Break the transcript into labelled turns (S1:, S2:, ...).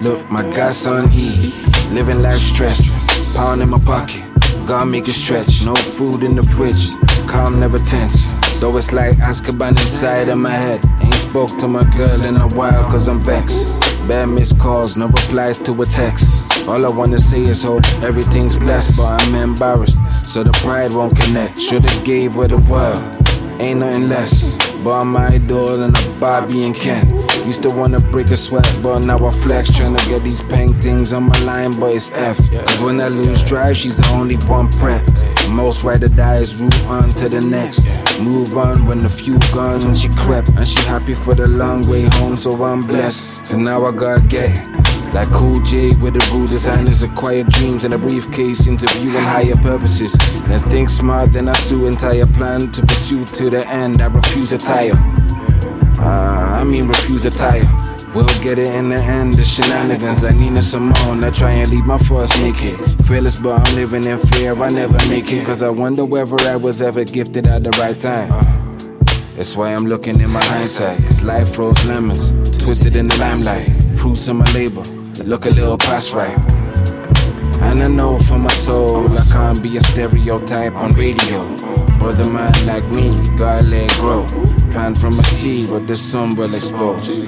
S1: Look, my God's on E, living life stressed. Pound in my pocket, gotta make it stretch. No food in the fridge, calm never tense. Though it's like Azkaban inside of my head. Ain't spoke to my girl in a while cause I'm vexed. Bad missed calls, no replies to a text. All I wanna say is hope everything's blessed, but I'm embarrassed. So the pride won't connect. Should've gave her the world, ain't nothing less. But my idol and a Bobby and Ken. Used to wanna break a sweat, but now I flex. Tryna get these paintings on my line, but it's F. Cause when I lose drive, she's the only one prepped. Most ride or die is root on to the next. Move on when the few gone and she crept. And she happy for the long way home, so I'm blessed. So now I gotta get. Like Cool J with the rule designers, acquire dreams and a briefcase, interviewing higher purposes. And think smart, then I sue entire plan to pursue to the end. I refuse to tire. Uh, I mean, refuse to tire. We'll get it in the end. The shenanigans like Nina Simone. I try and leave my force naked. Fearless, but I'm living in fear. I never make it. Cause I wonder whether I was ever gifted at the right time. That's why I'm looking in my hindsight. Cause life throws lemons, twisted in the limelight. Fruits of my labor, look a little past right. And I know for my soul, I can't be a stereotype on radio. Brother man like me, gotta let grow. Plant from a seed, but the sun will expose.